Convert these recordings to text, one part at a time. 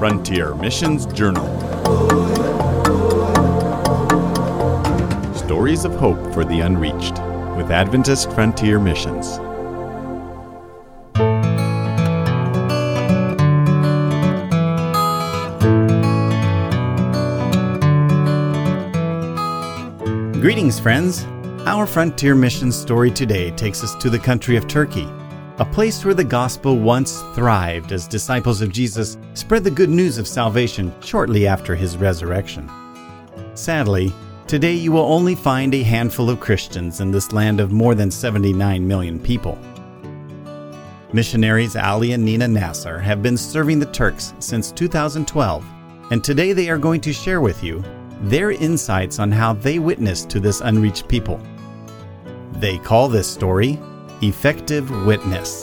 Frontier Missions Journal. Stories of Hope for the Unreached with Adventist Frontier Missions. Greetings, friends. Our Frontier Mission story today takes us to the country of Turkey, a place where the gospel once thrived as disciples of Jesus spread the good news of salvation shortly after his resurrection. Sadly, today you will only find a handful of Christians in this land of more than 79 million people. Missionaries Ali and Nina Nasser have been serving the Turks since 2012, and today they are going to share with you their insights on how they witnessed to this unreached people. They call this story Effective Witness.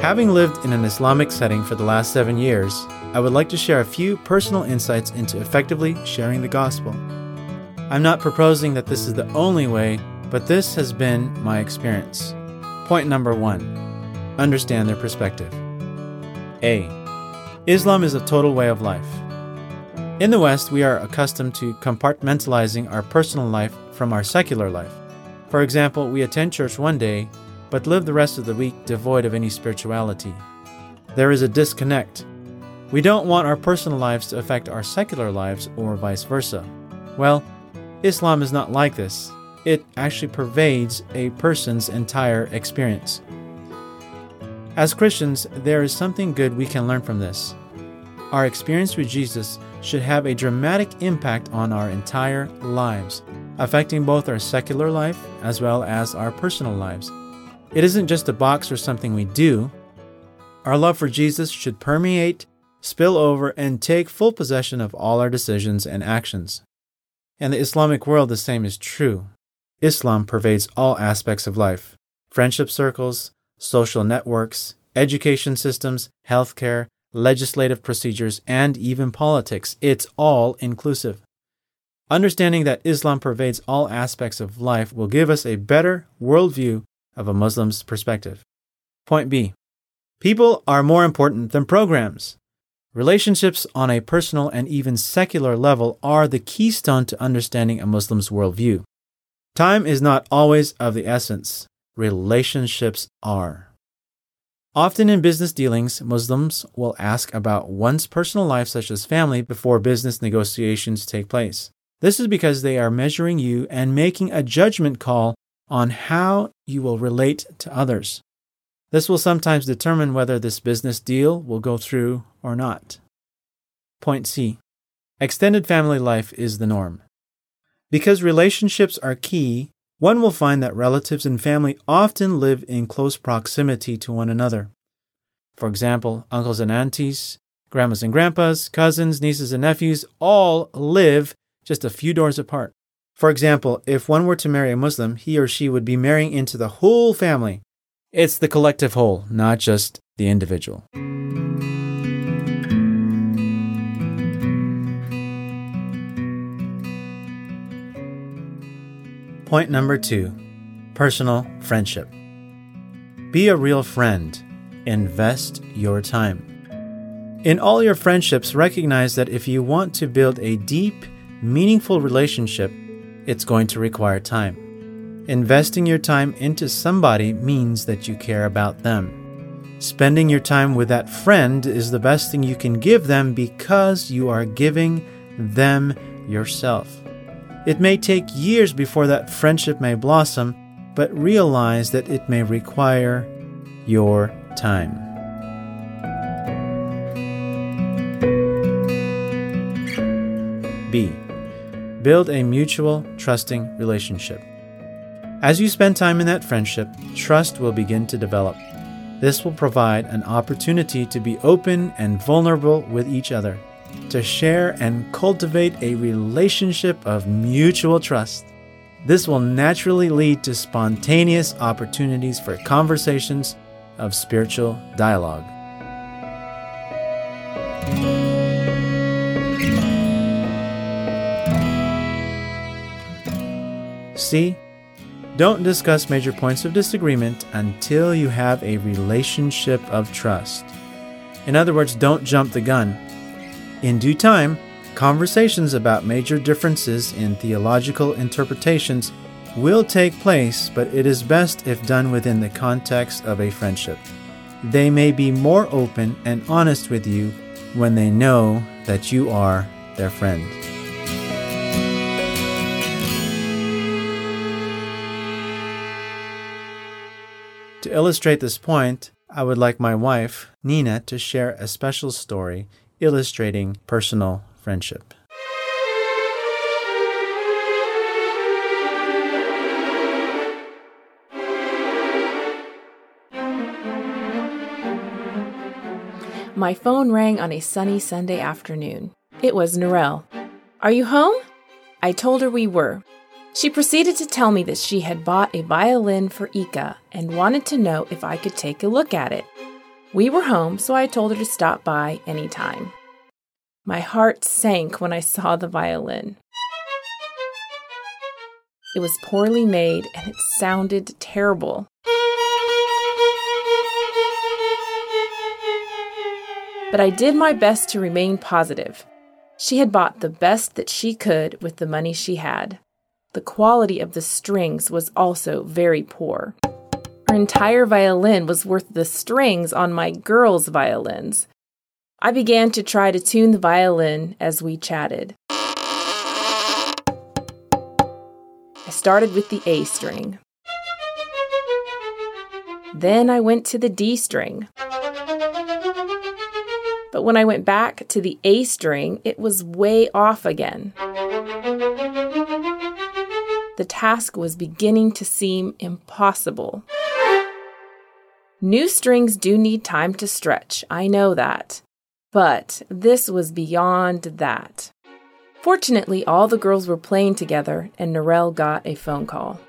Having lived in an Islamic setting for the last seven years, I would like to share a few personal insights into effectively sharing the gospel. I'm not proposing that this is the only way but this has been my experience. Point number one understand their perspective. A. Islam is a total way of life. In the West, we are accustomed to compartmentalizing our personal life from our secular life. For example, we attend church one day, but live the rest of the week devoid of any spirituality. There is a disconnect. We don't want our personal lives to affect our secular lives or vice versa. Well, Islam is not like this it actually pervades a person's entire experience. As Christians, there is something good we can learn from this. Our experience with Jesus should have a dramatic impact on our entire lives, affecting both our secular life as well as our personal lives. It isn't just a box or something we do. Our love for Jesus should permeate, spill over, and take full possession of all our decisions and actions. In the Islamic world, the same is true. Islam pervades all aspects of life friendship circles, social networks, education systems, healthcare, legislative procedures, and even politics. It's all inclusive. Understanding that Islam pervades all aspects of life will give us a better worldview of a Muslim's perspective. Point B People are more important than programs. Relationships on a personal and even secular level are the keystone to understanding a Muslim's worldview. Time is not always of the essence, relationships are. Often in business dealings, Muslims will ask about one's personal life, such as family, before business negotiations take place. This is because they are measuring you and making a judgment call on how you will relate to others. This will sometimes determine whether this business deal will go through or not. Point C Extended family life is the norm. Because relationships are key, one will find that relatives and family often live in close proximity to one another. For example, uncles and aunties, grandmas and grandpas, cousins, nieces and nephews all live just a few doors apart. For example, if one were to marry a Muslim, he or she would be marrying into the whole family. It's the collective whole, not just the individual. Point number two personal friendship. Be a real friend. Invest your time. In all your friendships, recognize that if you want to build a deep, meaningful relationship, it's going to require time. Investing your time into somebody means that you care about them. Spending your time with that friend is the best thing you can give them because you are giving them yourself. It may take years before that friendship may blossom, but realize that it may require your time. B. Build a mutual, trusting relationship. As you spend time in that friendship, trust will begin to develop. This will provide an opportunity to be open and vulnerable with each other to share and cultivate a relationship of mutual trust. This will naturally lead to spontaneous opportunities for conversations of spiritual dialogue. See? Don't discuss major points of disagreement until you have a relationship of trust. In other words, don't jump the gun. In due time, conversations about major differences in theological interpretations will take place, but it is best if done within the context of a friendship. They may be more open and honest with you when they know that you are their friend. To illustrate this point, I would like my wife, Nina, to share a special story illustrating personal friendship. My phone rang on a sunny Sunday afternoon. It was Narelle. Are you home? I told her we were. She proceeded to tell me that she had bought a violin for Ika and wanted to know if I could take a look at it. We were home, so I told her to stop by anytime. My heart sank when I saw the violin. It was poorly made and it sounded terrible. But I did my best to remain positive. She had bought the best that she could with the money she had. The quality of the strings was also very poor. Her entire violin was worth the strings on my girls' violins. I began to try to tune the violin as we chatted. I started with the A string. Then I went to the D string. But when I went back to the A string, it was way off again. The task was beginning to seem impossible. New strings do need time to stretch, I know that. But this was beyond that. Fortunately, all the girls were playing together, and Narelle got a phone call.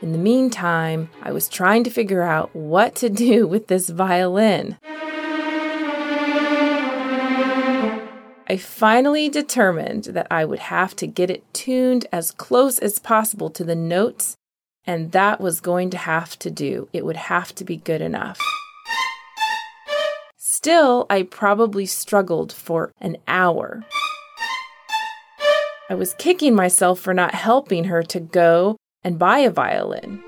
In the meantime, I was trying to figure out what to do with this violin. I finally determined that I would have to get it tuned as close as possible to the notes, and that was going to have to do. It would have to be good enough. Still, I probably struggled for an hour. I was kicking myself for not helping her to go and buy a violin.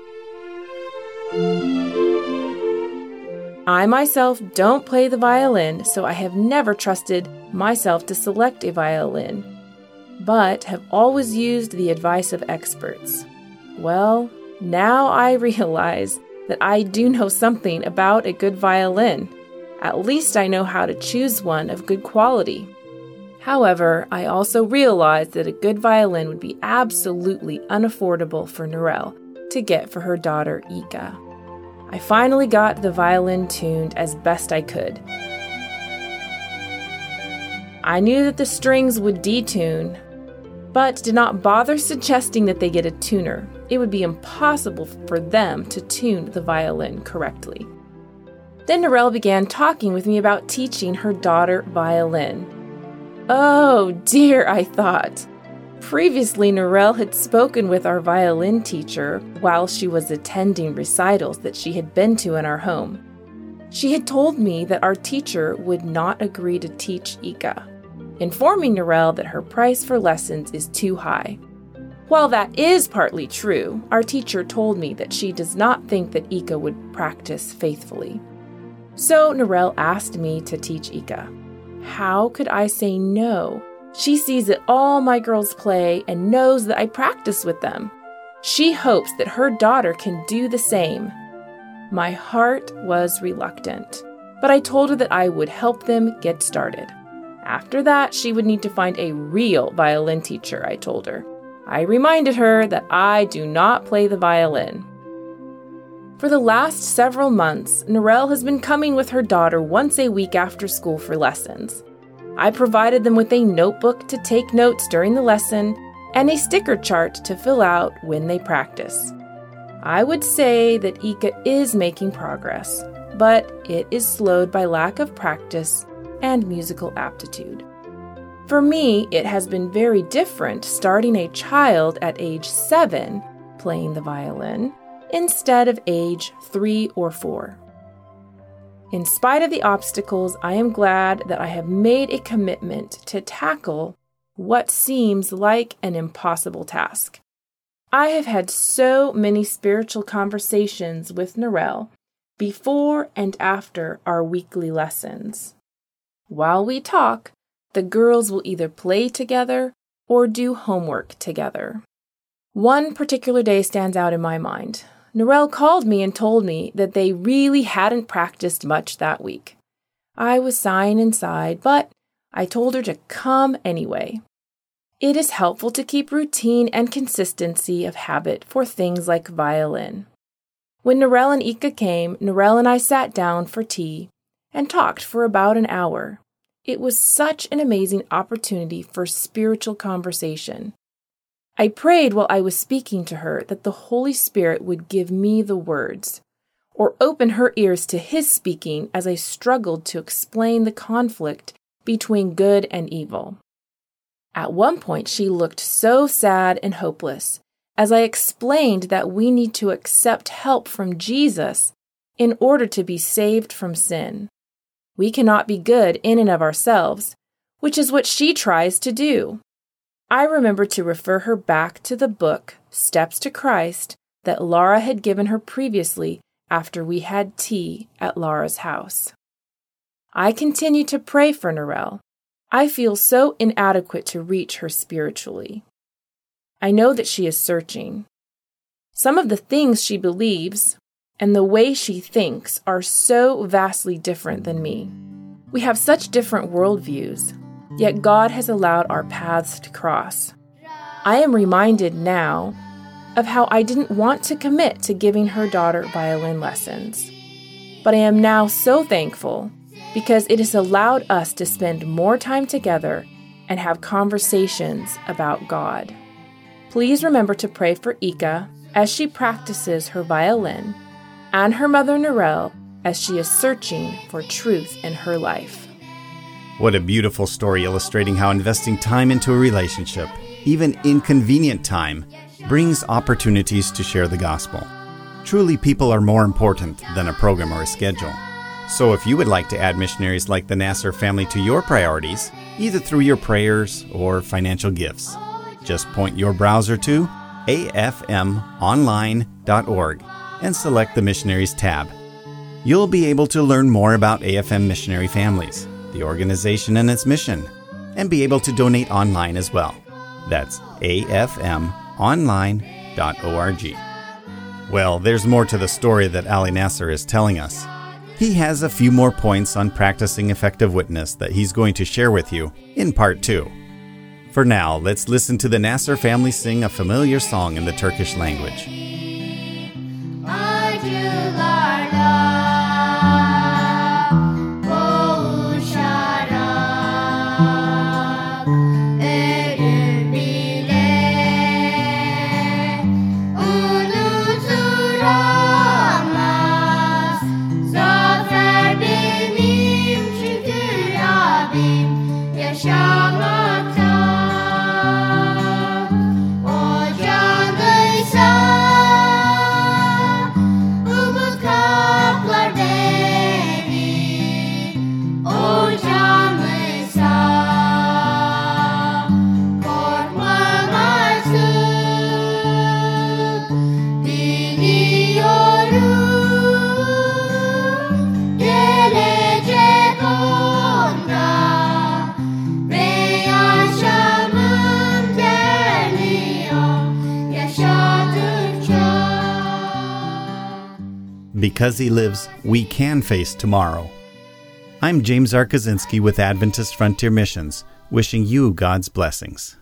I myself don't play the violin, so I have never trusted myself to select a violin, but have always used the advice of experts. Well, now I realize that I do know something about a good violin. At least I know how to choose one of good quality. However, I also realized that a good violin would be absolutely unaffordable for Narelle to get for her daughter Ika. I finally got the violin tuned as best I could. I knew that the strings would detune, but did not bother suggesting that they get a tuner. It would be impossible for them to tune the violin correctly. Then Narelle began talking with me about teaching her daughter violin. Oh dear, I thought. Previously, Narelle had spoken with our violin teacher while she was attending recitals that she had been to in our home. She had told me that our teacher would not agree to teach Ika, informing Narelle that her price for lessons is too high. While that is partly true, our teacher told me that she does not think that Ika would practice faithfully. So Narelle asked me to teach Ika. How could I say no she sees that all my girls play and knows that I practice with them. She hopes that her daughter can do the same. My heart was reluctant, but I told her that I would help them get started. After that, she would need to find a real violin teacher, I told her. I reminded her that I do not play the violin. For the last several months, Narelle has been coming with her daughter once a week after school for lessons. I provided them with a notebook to take notes during the lesson and a sticker chart to fill out when they practice. I would say that Ika is making progress, but it is slowed by lack of practice and musical aptitude. For me, it has been very different starting a child at age seven playing the violin instead of age three or four. In spite of the obstacles, I am glad that I have made a commitment to tackle what seems like an impossible task. I have had so many spiritual conversations with Narelle before and after our weekly lessons. While we talk, the girls will either play together or do homework together. One particular day stands out in my mind. Narelle called me and told me that they really hadn't practiced much that week. I was sighing inside, but I told her to come anyway. It is helpful to keep routine and consistency of habit for things like violin. When Narelle and Ika came, Narelle and I sat down for tea and talked for about an hour. It was such an amazing opportunity for spiritual conversation. I prayed while I was speaking to her that the Holy Spirit would give me the words, or open her ears to His speaking as I struggled to explain the conflict between good and evil. At one point, she looked so sad and hopeless, as I explained that we need to accept help from Jesus in order to be saved from sin. We cannot be good in and of ourselves, which is what she tries to do. I remember to refer her back to the book, Steps to Christ, that Laura had given her previously after we had tea at Laura's house. I continue to pray for Narelle. I feel so inadequate to reach her spiritually. I know that she is searching. Some of the things she believes and the way she thinks are so vastly different than me. We have such different worldviews, yet God has allowed our paths to cross. I am reminded now of how I didn't want to commit to giving her daughter violin lessons. But I am now so thankful because it has allowed us to spend more time together and have conversations about God. Please remember to pray for Ika as she practices her violin and her mother Narelle as she is searching for truth in her life. What a beautiful story illustrating how investing time into a relationship, even inconvenient time, brings opportunities to share the gospel. Truly, people are more important than a program or a schedule. So, if you would like to add missionaries like the Nasser family to your priorities, either through your prayers or financial gifts, just point your browser to afmonline.org and select the Missionaries tab. You'll be able to learn more about AFM Missionary Families, the organization and its mission, and be able to donate online as well. That's afmonline.org. Well, there's more to the story that Ali Nasser is telling us. He has a few more points on practicing effective witness that he's going to share with you in part two. For now, let's listen to the Nasser family sing a familiar song in the Turkish language. Because he lives, we can face tomorrow. I'm James R. Kaczynski with Adventist Frontier Missions, wishing you God's blessings.